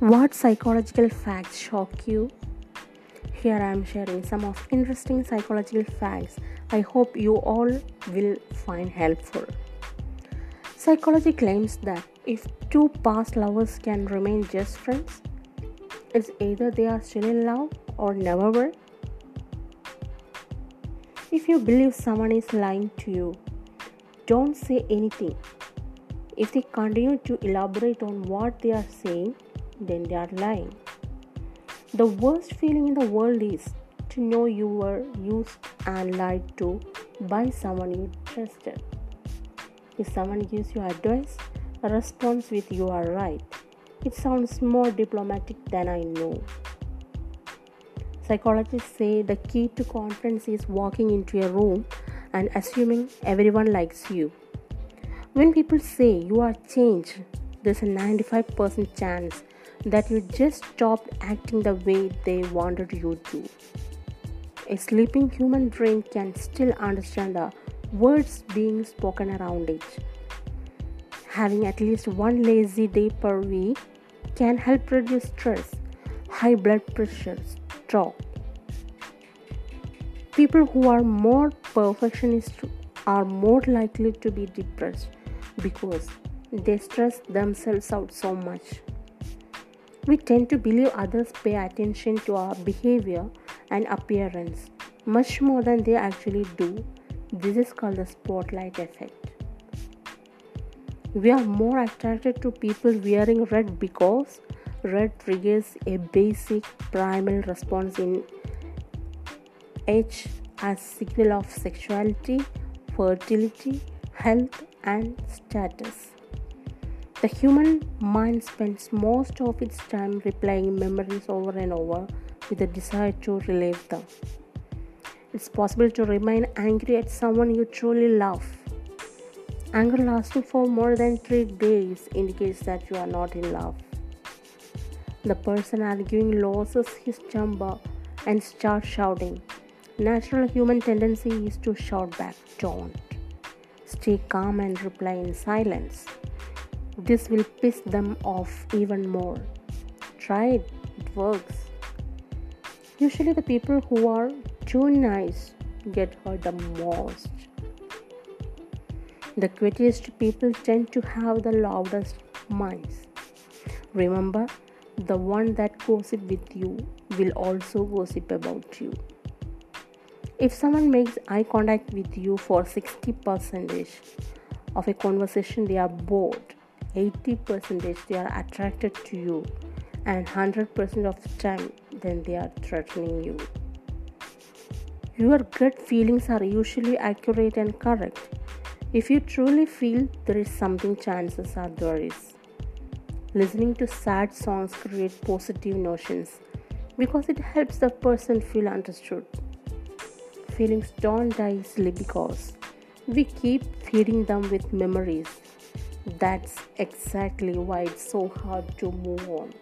What psychological facts shock you? Here I am sharing some of interesting psychological facts I hope you all will find helpful. Psychology claims that if two past lovers can remain just friends, it's either they are still in love or never were. If you believe someone is lying to you, don't say anything. If they continue to elaborate on what they are saying, then they are lying. The worst feeling in the world is to know you were used and lied to by someone you trusted. If someone gives you advice, a response with you are right. It sounds more diplomatic than I know. Psychologists say the key to confidence is walking into a room and assuming everyone likes you. When people say you are changed, there's a 95% chance that you just stopped acting the way they wanted you to. A sleeping human brain can still understand the words being spoken around it. Having at least one lazy day per week can help reduce stress, high blood pressure, stroke. People who are more perfectionist are more likely to be depressed because they stress themselves out so much. We tend to believe others pay attention to our behavior and appearance much more than they actually do. This is called the spotlight effect. We are more attracted to people wearing red because red triggers a basic primal response in H as signal of sexuality, fertility, health and status. The human mind spends most of its time replaying memories over and over with a desire to relive them. It's possible to remain angry at someone you truly love. Anger lasting for more than three days indicates that you are not in love. The person arguing loses his temper and starts shouting. Natural human tendency is to shout back, don't. Stay calm and reply in silence. This will piss them off even more. Try it, it works. Usually, the people who are too nice get hurt the most. The quietest people tend to have the loudest minds. Remember, the one that gossip with you will also gossip about you. If someone makes eye contact with you for 60% of a conversation, they are bored. 80% they are attracted to you, and 100% of the time, then they are threatening you. Your gut feelings are usually accurate and correct. If you truly feel there is something, chances are there is. Listening to sad songs create positive notions because it helps the person feel understood feelings don't die easily because we keep feeding them with memories. That's exactly why it's so hard to move on.